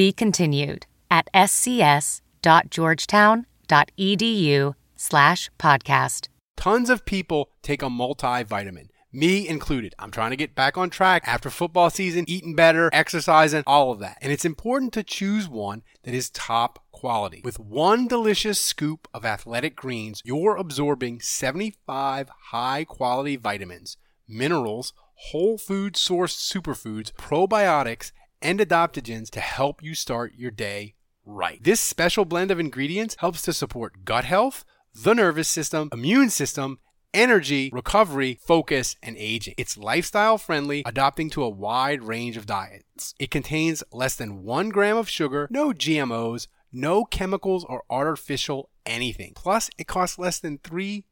Be continued at scs.georgetown.edu slash podcast. Tons of people take a multivitamin. Me included. I'm trying to get back on track after football season, eating better, exercising, all of that. And it's important to choose one that is top quality. With one delicious scoop of athletic greens, you're absorbing 75 high quality vitamins, minerals, whole food sourced superfoods, probiotics, and adaptogens to help you start your day right. This special blend of ingredients helps to support gut health, the nervous system, immune system, energy, recovery, focus, and aging. It's lifestyle friendly, adapting to a wide range of diets. It contains less than one gram of sugar, no GMOs, no chemicals or artificial anything. Plus, it costs less than $3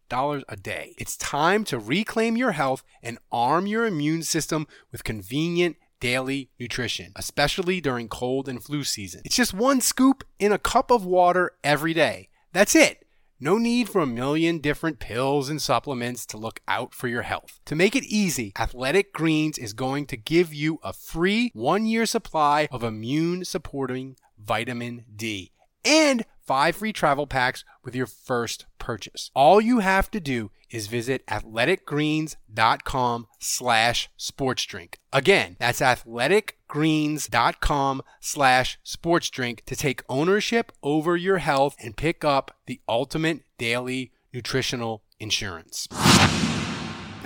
a day. It's time to reclaim your health and arm your immune system with convenient daily nutrition, especially during cold and flu season. It's just one scoop in a cup of water every day. That's it. No need for a million different pills and supplements to look out for your health. To make it easy, Athletic Greens is going to give you a free one year supply of immune supporting vitamin D and five free travel packs with your first purchase. All you have to do is visit athleticgreens.com slash sportsdrink. Again, that's athleticgreens.com slash sportsdrink to take ownership over your health and pick up the ultimate daily nutritional insurance.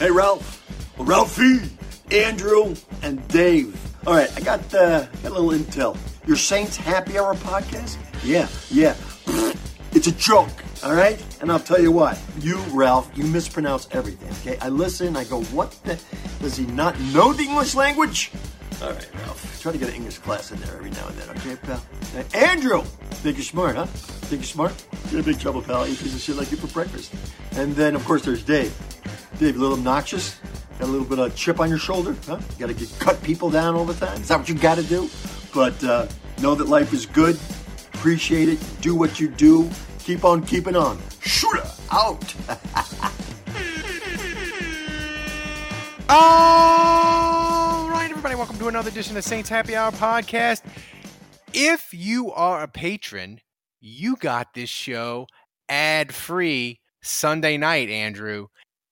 Hey, Ralph. Ralphie, Andrew, and Dave. All right, I got, uh, got a little intel. Your Saints Happy Hour podcast? Yeah, yeah. It's a joke, all right? And I'll tell you what, you, Ralph, you mispronounce everything, okay? I listen, I go, what the? Does he not know the English language? All right, Ralph, try to get an English class in there every now and then, okay, pal? Now, Andrew! Think you're smart, huh? Think you're smart? You're in big trouble, pal. Eat piece of shit like you for breakfast. And then, of course, there's Dave. Dave, a little obnoxious? Got a little bit of chip on your shoulder, huh? You gotta get, cut people down all the time? Is that what you gotta do? But uh, know that life is good. Appreciate it. Do what you do. Keep on keeping on. Shooter out. All right, everybody, welcome to another edition of Saints Happy Hour podcast. If you are a patron, you got this show ad free Sunday night, Andrew,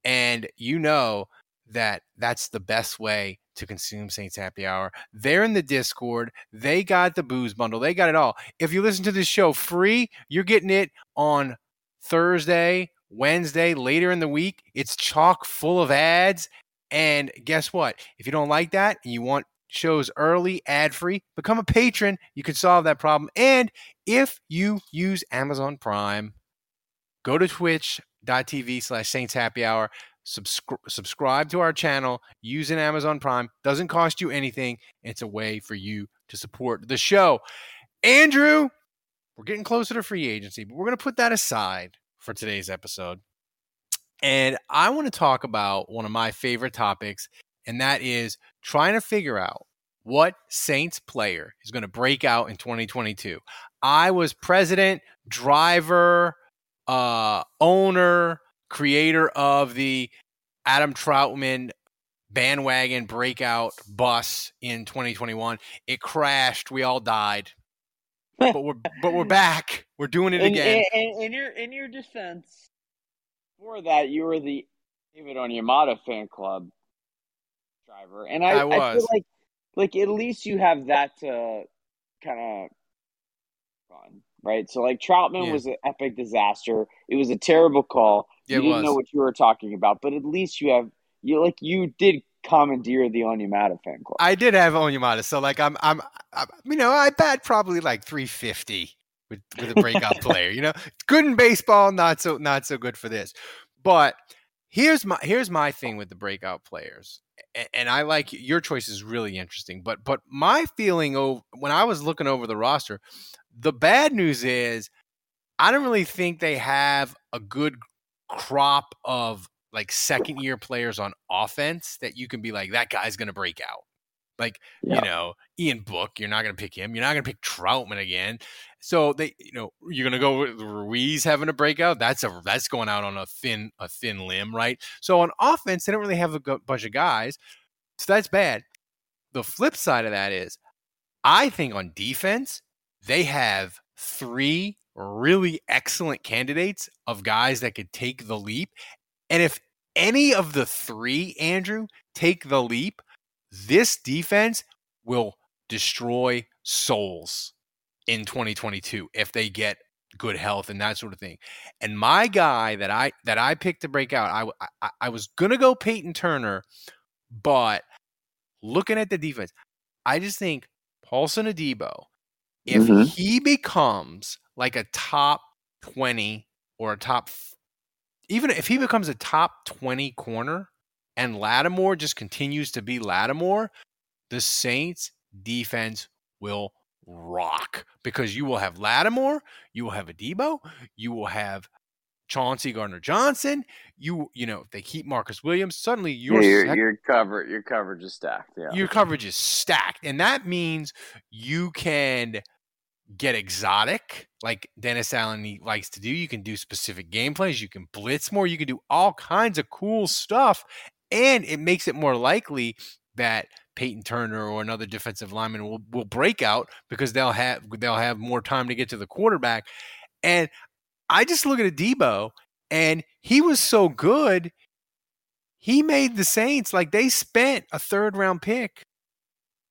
and you know that that's the best way to consume Saints Happy Hour. They're in the Discord. They got the booze bundle. They got it all. If you listen to this show free, you're getting it on Thursday, Wednesday, later in the week. It's chock full of ads. And guess what? If you don't like that and you want shows early, ad free, become a patron. You can solve that problem. And if you use Amazon Prime, go to twitch.tv slash Saints Happy Hour. Subscri- subscribe to our channel using Amazon Prime. Doesn't cost you anything. It's a way for you to support the show. Andrew, we're getting closer to free agency, but we're going to put that aside for today's episode. And I want to talk about one of my favorite topics, and that is trying to figure out what Saints player is going to break out in 2022. I was president, driver, uh, owner, creator of the Adam Trautman bandwagon breakout bus in 2021. It crashed. We all died. But we're but we're back. We're doing it in, again. In, in, your in your defense, for that you were the David Onyemata fan club driver, and I, I I, was. feel like like at least you have that to kind of fun, right? So like Trautman Yeah. was an epic disaster. It was a terrible call. Yeah, you didn't was. know what you were talking about, but at least you have you like you did commandeer the Onyemata fan club. I did have Onyemata, so like I'm, I'm, I'm, you know, I bet probably like 350 with with a breakout player. You know, good in baseball, not so not so good for this. But here's my here's my thing with the breakout players, and, and I like your choice is really interesting. But but my feeling over when I was looking over the roster, the bad news is I don't really think they have a good crop of like second year players on offense that you can be like that guy's going to break out. Like Yeah. you know Ian Book, you're not going to pick him. You're not going to pick Trautman again. So they, you know, you're going to go with Ruiz having a breakout. That's a that's going out on a thin a thin limb, right? So on offense, they don't really have a bunch of guys. So that's bad. The flip side of that is, I think on defense they have three really excellent candidates of guys that could take the leap. And if any of the three, Andrew, take the leap, this defense will destroy souls in 2022 if they get good health and that sort of thing. And my guy that I that I picked to break out, I I, I was gonna go Peyton Turner, but looking at the defense, I just think Paulson Adebo, if Mhm. he becomes like a top 20 or a top even if he becomes a top 20 corner and Lattimore just continues to be Lattimore, the Saints defense will rock because you will have Lattimore, you will have Adebo, you will have Chauncey Gardner Johnson. You you know if they keep Marcus Williams, suddenly your yeah, your sec- your cover your coverage is stacked. Yeah. your coverage is stacked, and that means you can get exotic, like Dennis Allen likes to do. You can do specific game plays. You can blitz more. You can do all kinds of cool stuff, and it makes it more likely that Peyton Turner or another defensive lineman will will break out because they'll have they'll have more time to get to the quarterback. And I just look at Adebo, and he was so good. He made the Saints like they spent a third round pick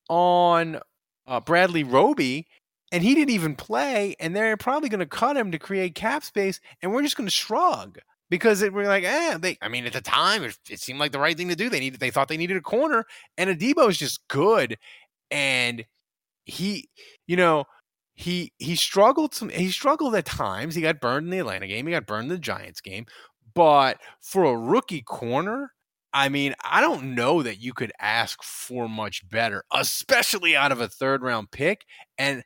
on uh, Bradley Roby, and he didn't even play. And they're probably going to cut him to create cap space, and we're just going to shrug because it, we're like, eh. They, I mean, at the time, it, it seemed like the right thing to do. They needed, they thought they needed a corner, and Adebo is just good, and he, you know. He he struggled some he struggled at times. He got burned in the Atlanta game. He got burned in the Giants game. But for a rookie corner, I mean, I don't know that you could ask for much better, especially out of a third round pick. And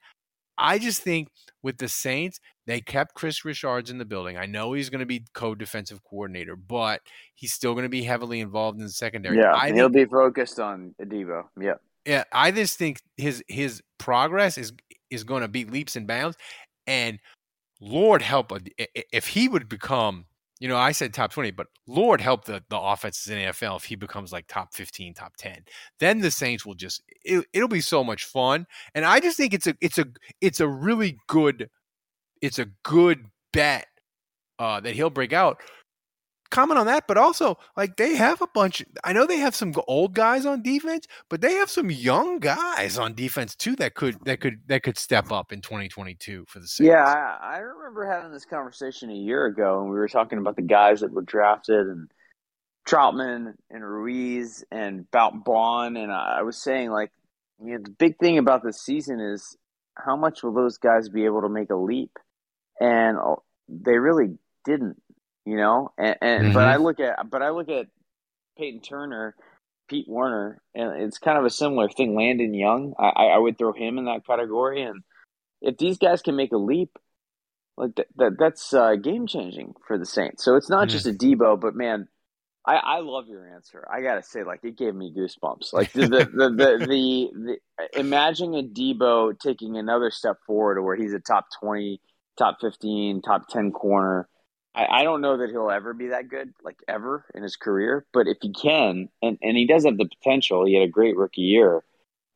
I just think with the Saints, they kept Chris Richards in the building. I know he's going to be co defensive coordinator, but he's still going to be heavily involved in the secondary. yeah, I and he'll think, be focused on Adebo. Yeah. yeah, I just think his his progress is is going to be leaps and bounds. And Lord help a- i- i- if he would become, you know, I said top 20, but Lord help the, the offenses in NFL if he becomes like top 15, top 10. Then the Saints will just it, it'll be so much fun. And I just think it's a it's a it's a really good it's a good bet uh, that he'll break out. Comment on that, but also like they have a bunch. I know they have some old guys on defense, but they have some young guys on defense too that could that could that could step up in 2022 for the Saints. Yeah, I, I remember having this conversation a year ago, and we were talking about the guys that were drafted and Trautman and Ruiz and about Baun, and I, I was saying like, you know, the big thing about this season is how much will those guys be able to make a leap, and uh, they really didn't, you know. And, and but Mhm. I look at but I look at Peyton Turner. Pete Werner, and it's kind of a similar thing. Landon Young, I, I would throw him in that category, and if these guys can make a leap, like that, that that's uh, game changing for the Saints. So it's not Mhm. just Adebo, but man, I, I love your answer. I gotta say, like it gave me goosebumps. Like the the the, the, the, the imagine Adebo taking another step forward where he's a top twenty, top fifteen, top ten corner. I, I don't know that he'll ever be that good, like ever in his career. But if he can, and, and he does have the potential, he had a great rookie year.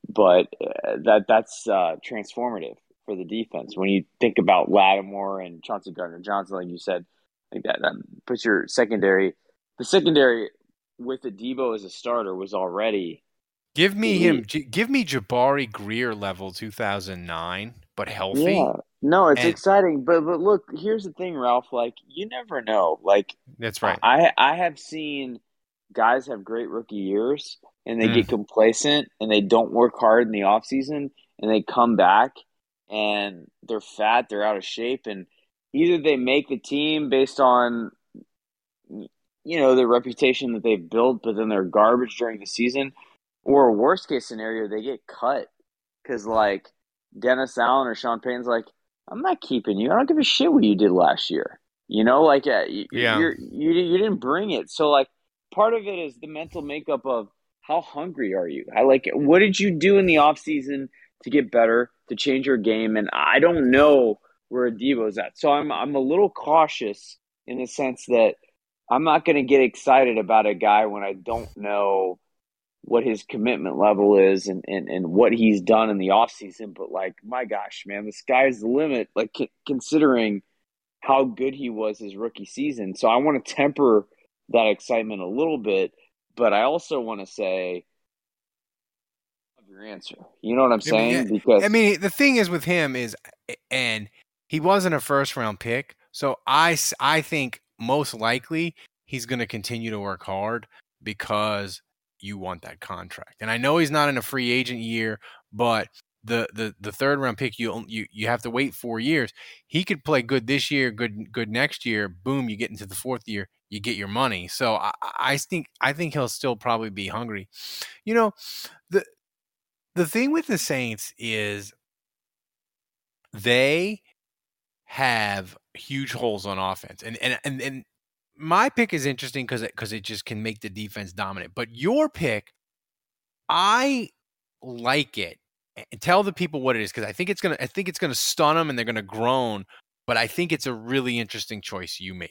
But uh, that that's uh, transformative for the defense. When you think about Lattimore and Chauncey Gardner Johnson, like you said, like that, that puts your secondary. The secondary with the Debo as a starter was already Give me him. Give me Jabari Greer level 2009, but healthy. Yeah. No, it's And- exciting, but but look, here's the thing, Ralph. Like you never know. Like That's right. I I have seen guys have great rookie years and they Mm. get complacent and they don't work hard in the off season and they come back and they're fat, they're out of shape, and either they make the team based on you know the reputation that they've built, but then they're garbage during the season, or worst case scenario, they get cut because like Dennis Allen or Sean Payton's like, I'm not keeping you. I don't give a shit what you did last year. You know, like uh, you, Yeah. you're, you you didn't bring it. So like part of it is the mental makeup of how hungry are you? I like what did you do in the off season to get better, to change your game? And I don't know where Debo's at. So I'm I'm a little cautious in the sense that I'm not going to get excited about a guy when I don't know what his commitment level is and, and, and what he's done in the offseason. But, like, my gosh, man, the sky's the limit, like, c- considering how good he was his rookie season. So I want to temper that excitement a little bit. But I also want to say, your answer. You know what I'm I mean, saying? because I mean, the thing is with him is, and he wasn't a first round pick, so I I think most likely he's going to continue to work hard because you want that contract. And I know he's not in a free agent year, but the the the third round pick you you you have to wait four years. He could play good this year, good good next year. Boom, you get into the fourth year, you get your money. So I, I think I think he'll still probably be hungry. You know, the the thing with the Saints is they have huge holes on offense, and and and, and my pick is interesting because because it just can make the defense dominant. But your pick, I like it. And tell the people what it is because I think it's gonna I think it's gonna stun them and they're gonna groan. But I think it's a really interesting choice you made.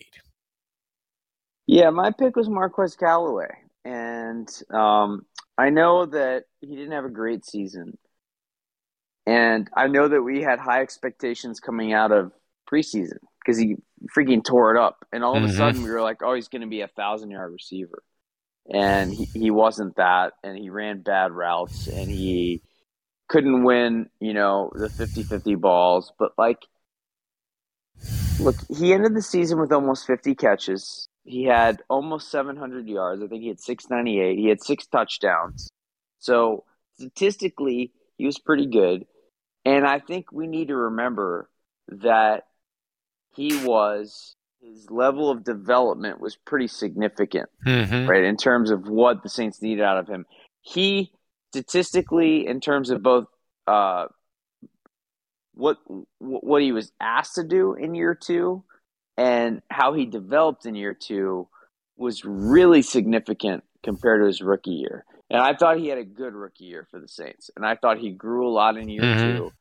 Yeah, my pick was Marquez Callaway, and um, I know that he didn't have a great season, and I know that we had high expectations coming out of preseason because he freaking tore it up, and all of a mm-hmm. sudden we were like, "Oh, he's going to be a thousand yard receiver," and he, he wasn't that, and he ran bad routes, and he couldn't win, you know, the 50-50 balls, but like Look, he ended the season with almost 50 catches. He had almost 700 yards. I think he had 698. He had six touchdowns. So statistically, he was pretty good. And I think we need to remember that he was, his level of development was pretty significant Mm-hmm. right? In terms of what the Saints needed out of him, he statistically, in terms of both uh, what what he was asked to do in year two and how he developed in year two, was really significant compared to his rookie year. And I thought he had a good rookie year for the Saints, and I thought he grew a lot in year Mhm. two.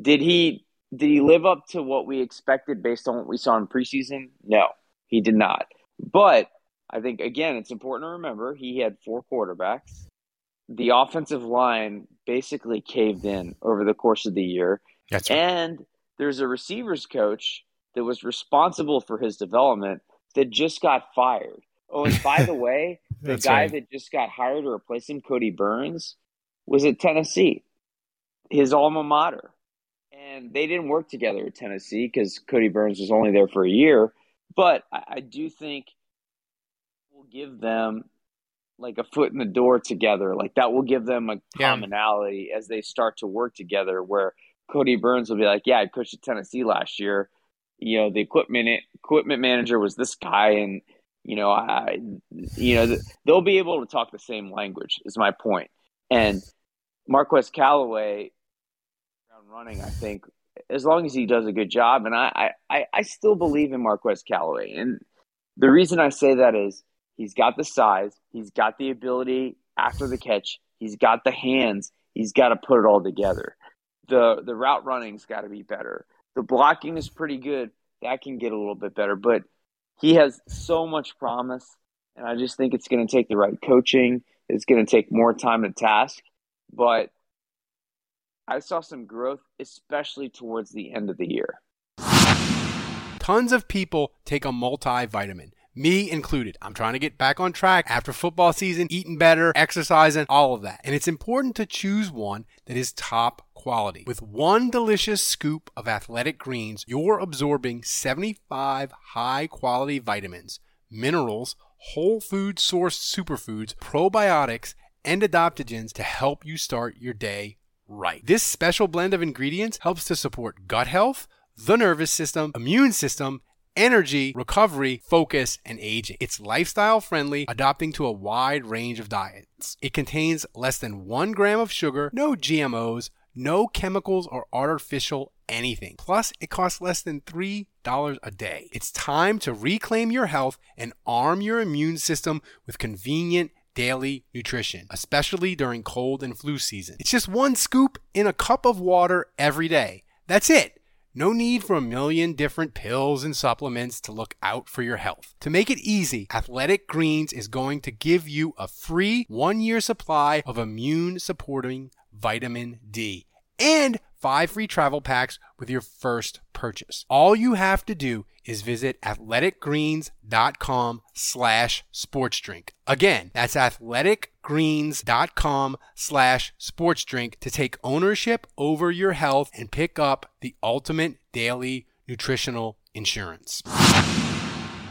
Did he? Did he live up to what we expected based on what we saw in preseason? No, he did not. But I think again, it's important to remember he had four quarterbacks. The offensive line basically caved in over the course of the year, That's right. and there's a receivers coach that was responsible for his development that just got fired. Oh, and by the way, the guy right. that just got hired to replace him, Kodi Burns, was at Tennessee, his alma mater. And they didn't work together at Tennessee because Kodi Burns was only there for a year. But I, I do think will give them like a foot in the door together. Like that will give them a Yeah. commonality as they start to work together. Where Kodi Burns will be like, "Yeah, I coached at Tennessee last year. You know, the equipment equipment manager was this guy, and you know, I, you know, th- they'll be able to talk the same language. Is my point. And Marquez Callaway, running, I think, as long as he does a good job, and I, I, I still believe in Marquez Callaway. And the reason I say that is he's got the size, he's got the ability after the catch, he's got the hands, he's got to put it all together. The the route running's got to be better. The blocking is pretty good. That can get a little bit better, but he has so much promise, and I just think it's going to take the right coaching. It's going to take more time to task, but I saw some growth, especially towards the end of the year. Tons of people take a multivitamin. me included. I'm trying to get back on track after football season, eating better, exercising, all of that. And it's important to choose one that is top quality. With one delicious scoop of athletic greens, you're absorbing 75 high quality vitamins, minerals, whole food sourced superfoods, probiotics, and adaptogens to help you start your day right. This special blend of ingredients helps to support gut health, the nervous system, immune system, energy, recovery, focus, and aging. It's lifestyle friendly, adapting to a wide range of diets. It contains less than one gram of sugar, no GMOs, no chemicals or artificial anything. Plus, it costs less than $3 a day. It's time to reclaim your health and arm your immune system with convenient daily nutrition, especially during cold and flu season. It's just one scoop in a cup of water every day. That's it. No need for a million different pills and supplements to look out for your health. To make it easy, Athletic Greens is going to give you a free one year supply of immune supporting vitamin D and five free travel packs with your first purchase. All you have to do is visit athleticgreens.com slash sportsdrink. Again, that's athleticgreens.com slash sportsdrink to take ownership over your health and pick up the ultimate daily nutritional insurance.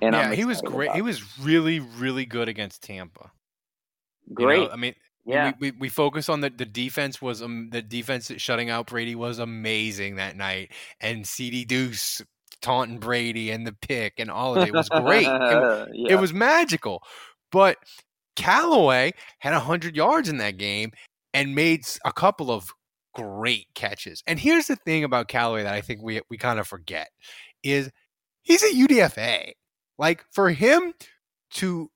And yeah, he was great. He was really, really good against Tampa. You know, great. I mean, yeah. we, we, we focus on the, the defense was um, the defense shutting out Brady was amazing that night, and CD Deuce taunting Brady and the pick and all of it was great. it, yeah. it was magical, but Callaway had hundred yards in that game and made a couple of great catches. And here's the thing about Callaway that I think we we kind of forget is he's a UDFA. Like for him to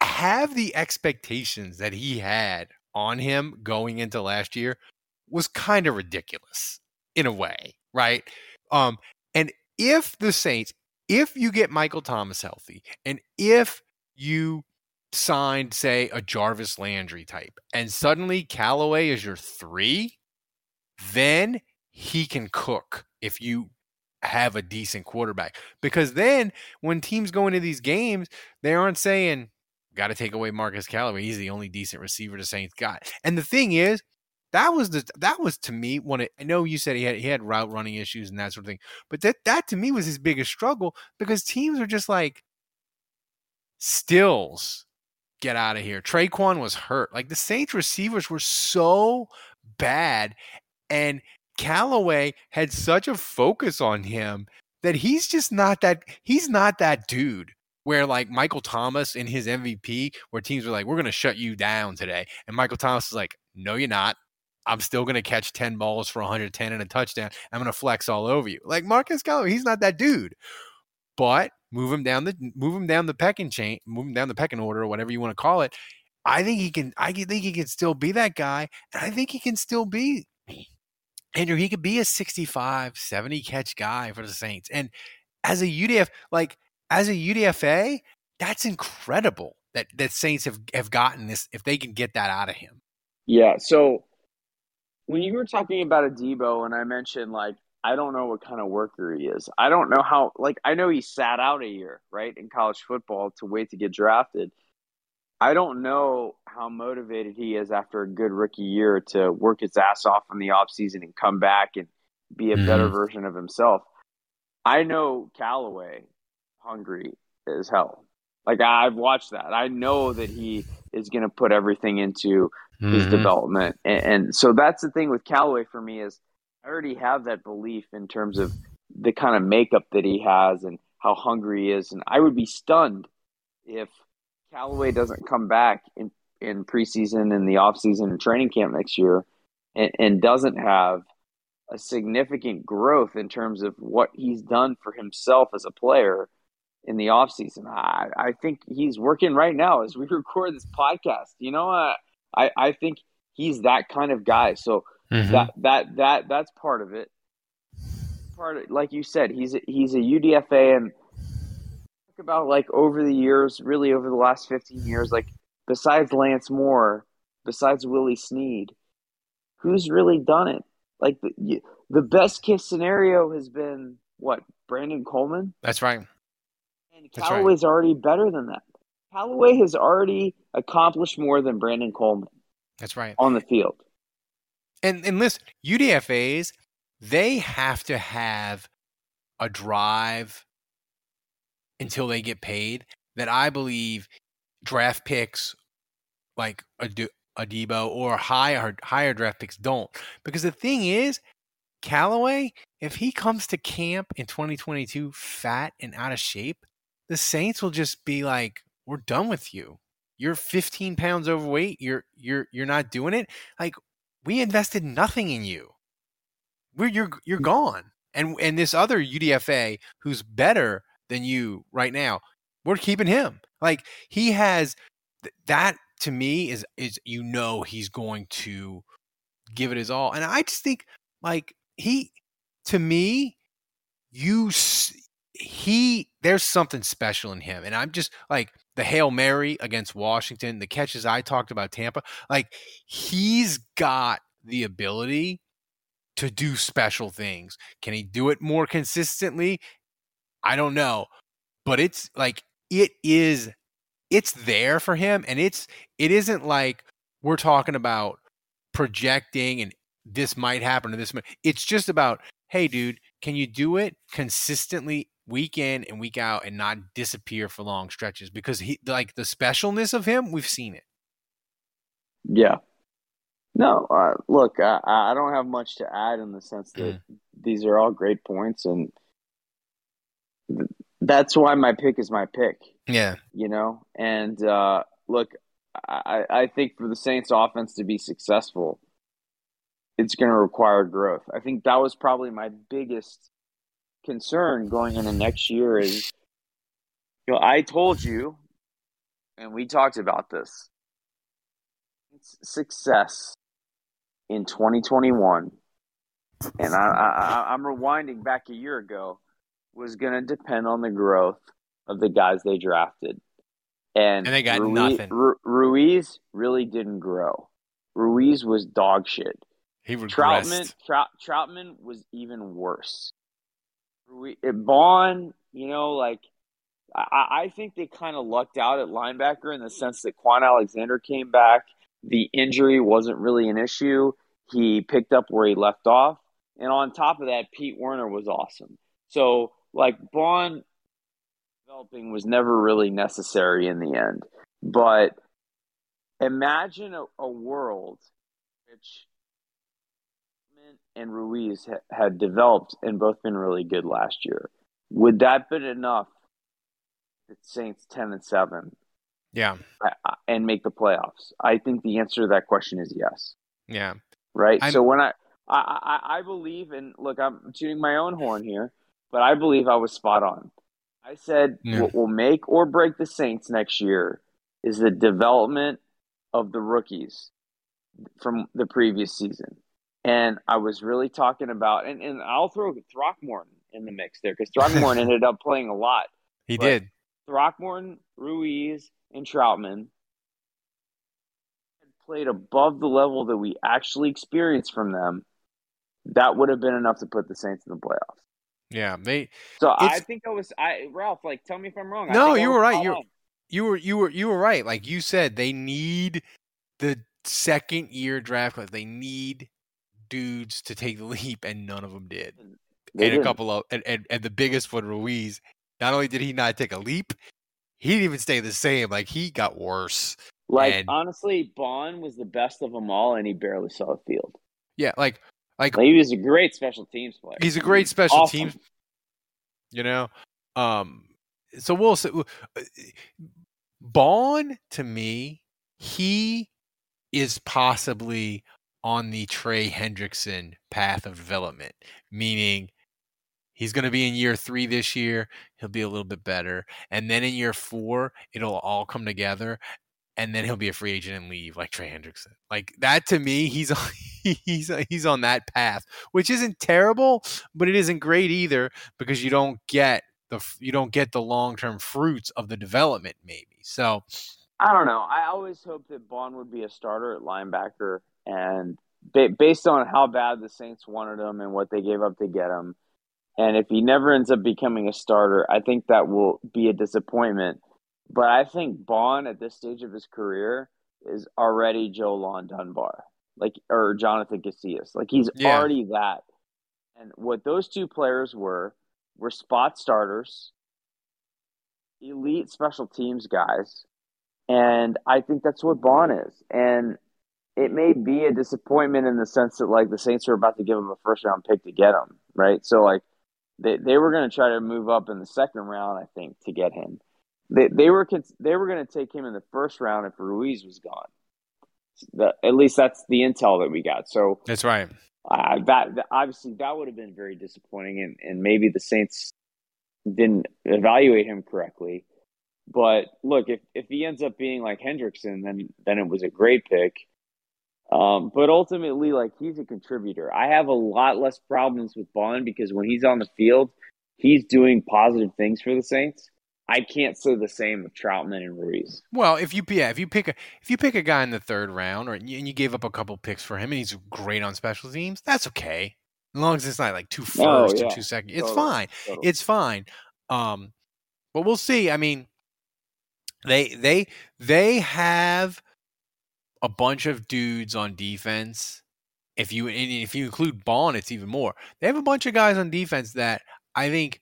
have the expectations that he had on him going into last year was kind of ridiculous in a way, right? Um, and if the Saints, if you get Michael Thomas healthy, and if you signed, say, a Jarvis Landry type, and suddenly Callaway is your three, then he can cook if you have a decent quarterback. Because then when teams go into these games, they aren't saying, got to take away Marquez Callaway. He's the only decent receiver the Saints got. And the thing is, that was the that was to me one. I know you said he had he had route running issues and that sort of thing, but that that to me was his biggest struggle because teams are just like Stills, get out of here. Tre'Quan was hurt. Like the Saints receivers were so bad, and Callaway had such a focus on him that he's just not that he's not that dude where like Michael Thomas in his MVP, where teams are like, we're going to shut you down today. And Michael Thomas is like, no, you're not. I'm still going to catch 10 balls for 110 and a touchdown. I'm going to flex all over you. Like Marquez Callaway, he's not that dude. But move him down the move him down the pecking chain, move him down the pecking order or whatever you want to call it. I think he can I think he can still be that guy. And I think he can still be Andrew, he could be a 65, 70 catch guy for the Saints. And as a UDF, like as a UDFA, that's incredible that that Saints have have gotten this if they can get that out of him. Yeah. So when you were talking about Adebo, and I mentioned like I don't know what kind of worker he is. I don't know how. Like I know he sat out a year, right, in college football to wait to get drafted. I don't know how motivated he is after a good rookie year to work his ass off in the offseason and come back and be a better Mhm. version of himself. I know Callaway hungry as hell. Like I've watched that. I know that he is going to put everything into his Mhm. development. And, and so that's the thing with Callaway for me is I already have that belief in terms of the kind of makeup that he has and how hungry he is. And I would be stunned if Callaway doesn't come back in, in preseason and the offseason and training camp next year and, and doesn't have a significant growth in terms of what he's done for himself as a player in the offseason. I, I think he's working right now as we record this podcast. You know, uh, I, I think he's that kind of guy. So mm-hmm. that, that, that, that's part of it. Part of, like you said, he's, a, he's a UDFA and about like over the years, really over the last 15 years, like besides Lance Moore, besides Willie Snead, who's really done it? Like the, the best case scenario has been what Brandon Coleman. That's right. And Callaway's right. already better than that. Callaway has already accomplished more than Brandon Coleman. That's right on the field. And and listen, UDFA's they have to have a drive until they get paid that I believe draft picks like a, Debo or higher higher draft picks don't. Because the thing is, Callaway, if he comes to camp in 2022 fat and out of shape, the Saints will just be like, "We're done with you. You're 15 pounds overweight. You're you're you're not doing it. Like we invested nothing in you. We're you're you're gone." And and this other UDFA who's better than you right now, we're keeping him. Like he has that to me is is you know he's going to give it his all. And I just think like he to me you he there's something special in him and i'm just like the hail mary against washington the catches i talked about tampa like he's got the ability to do special things can he do it more consistently i don't know but it's like it is it's there for him and it's it isn't like we're talking about projecting and this might happen or this might it's just about hey dude can you do it consistently week in and week out and not disappear for long stretches? Because he like the specialness of him we've seen it. Yeah. No uh, look I, I don't have much to add in the sense that mm. these are all great points and that's why my pick is my pick yeah you know and uh, look I, I think for the saints offense to be successful it's going to require growth. I think that was probably my biggest concern going into next year is you know, I told you and we talked about this. Success in 2021 and I, I, I'm rewinding back a year ago was going to depend on the growth of the guys they drafted. And, and they got Ruiz, nothing. Ruiz really didn't grow. Ruiz was dog shit. He regressed. Trautman, Trout, Trautman was even worse. We, eh, Baun, you know, like I, I think they kind of lucked out at linebacker in the sense that Kwon Alexander came back. The injury wasn't really an issue. He picked up where he left off, and on top of that, Pete Werner was awesome. So, like Baun developing was never really necessary in the end. But imagine a, a world which and Ruiz ha- had developed and both been really good last year. Would that been enough? The Saints ten and seven, yeah, and make the playoffs. I think the answer to that question is yes. Yeah, right. I'm... So when I, I I believe, and look, I'm tuning my own horn here, but I believe I was spot on. I said yeah. what will make or break the Saints next year is the development of the rookies from the previous season. And I was really talking about, and, and I'll throw Throckmorton in the mix there because Throckmorton ended up playing a lot. He did. Throckmorton, Ruiz, and Trautman played above the level that we actually experienced from them. That would have been enough to put the Saints in the playoffs. Yeah, they. So I think I was. I Ralph, like, tell me if I'm wrong. No, you were right. You you were you were you were right. Like you said, they need the second year draft class. They need dudes to take the leap, and none of them did. They and didn't. a couple of and, and, and the biggest one, Ruiz. Not only did he not take a leap, he didn't even stay the same. Like he got worse. Like and, honestly, Baun was the best of them all, and he barely saw the field. Yeah, like like he was a great special teams player. He's a great special awesome. teams. You know, um, so we'll say, Baun to me, he is possibly on the Trey Hendrickson path of development, meaning He's going to be in year three this year. He'll be a little bit better. And then in year four, it'll all come together. And then he'll be a free agent and leave like Trey Hendrickson. Like that to me, he's on, he's he's on that path, which isn't terrible, but it isn't great either because you don't get the you don't get the long term fruits of the development maybe. So I don't know. I always hoped that Baun would be a starter at linebacker, and based on how bad the Saints wanted him and what they gave up to get him, and if he never ends up becoming a starter, I think that will be a disappointment. But I think Baun at this stage of his career is already Jo-Lonn Dunbar, like or Jonathan Casillas. Like he's yeah. already that. And what those two players were were spot starters, elite special teams guys and I think that's what Baun is. And it may be a disappointment in the sense that like the Saints are about to give him a first round pick to get him, right? So like they they were going to try to move up in the second round, I think, to get him. They they were they were going to take him in the first round if Ruiz was gone. The, at least that's the intel that we got. So that's right. Uh, that, that obviously that would have been very disappointing, and, and maybe the Saints didn't evaluate him correctly. But look, if if he ends up being like Hendrickson, then then it was a great pick. Um, but ultimately, like he's a contributor. I have a lot less problems with Baun because when he's on the field, he's doing positive things for the Saints. I can't say the same of Trautman and Ruiz. Well, if you yeah, if you pick a if you pick a guy in the third round, or and you gave up a couple picks for him, and he's great on special teams, that's okay. As long as it's not like two first oh, yeah. or two second, it's totally. fine. Totally. It's fine. Um, but we'll see. I mean, they they they have a bunch of dudes on defense. If you if you include Baun, it's even more. They have a bunch of guys on defense that I think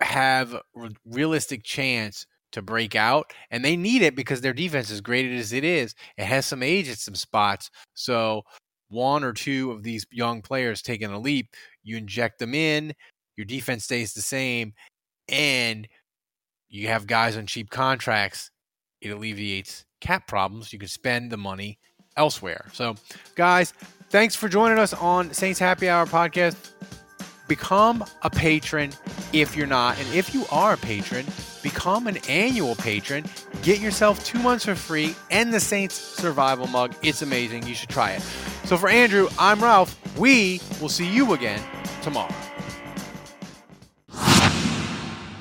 have realistic chance to break out, and they need it because their defense, is great as it is, it has some age at some spots. So one or two of these young players taking a leap, you inject them in, your defense stays the same, and you have guys on cheap contracts, it alleviates cap problems. You can spend the money elsewhere. So, guys, thanks for joining us on Saints Happy Hour podcast. Become a patron if you're not. And if you are a patron, become an annual patron. Get yourself two months for free and the Saints Survival Mug. It's amazing. You should try it. So, for Andrew, I'm Ralph. We will see you again tomorrow.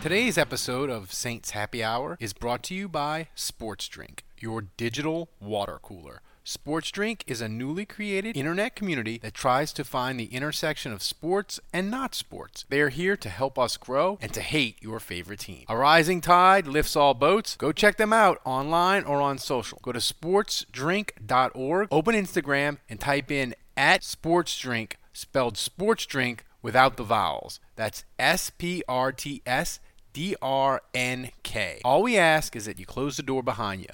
Today's episode of Saints Happy Hour is brought to you by Sports Drink, your digital water cooler. Sports Drink is a newly created internet community that tries to find the intersection of sports and not sports. They are here to help us grow and to hate your favorite team. A rising tide lifts all boats. Go check them out online or on social. Go to sportsdrink.org, open Instagram, and type in at sportsdrink, spelled sports drink without the vowels. That's S P R T S D R N K. All we ask is that you close the door behind you.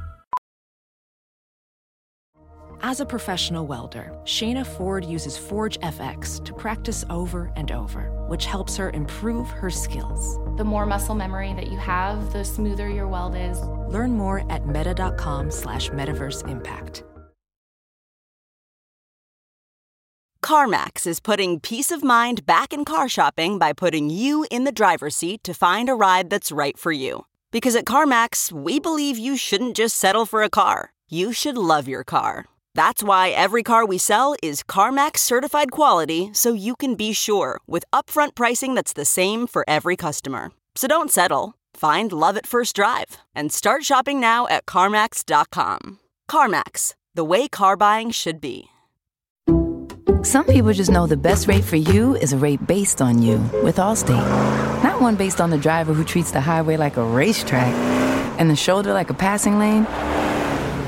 As a professional welder, Shayna Ford uses Forge FX to practice over and over, which helps her improve her skills. The more muscle memory that you have, the smoother your weld is. Learn more at meta.com slash metaverse impact. CarMax is putting peace of mind back in car shopping by putting you in the driver's seat to find a ride that's right for you. Because at CarMax, we believe you shouldn't just settle for a car. You should love your car. That's why every car we sell is CarMax certified quality so you can be sure with upfront pricing that's the same for every customer. So don't settle. Find love at first drive and start shopping now at CarMax.com. CarMax, the way car buying should be. Some people just know the best rate for you is a rate based on you with Allstate. Not one based on the driver who treats the highway like a racetrack and the shoulder like a passing lane.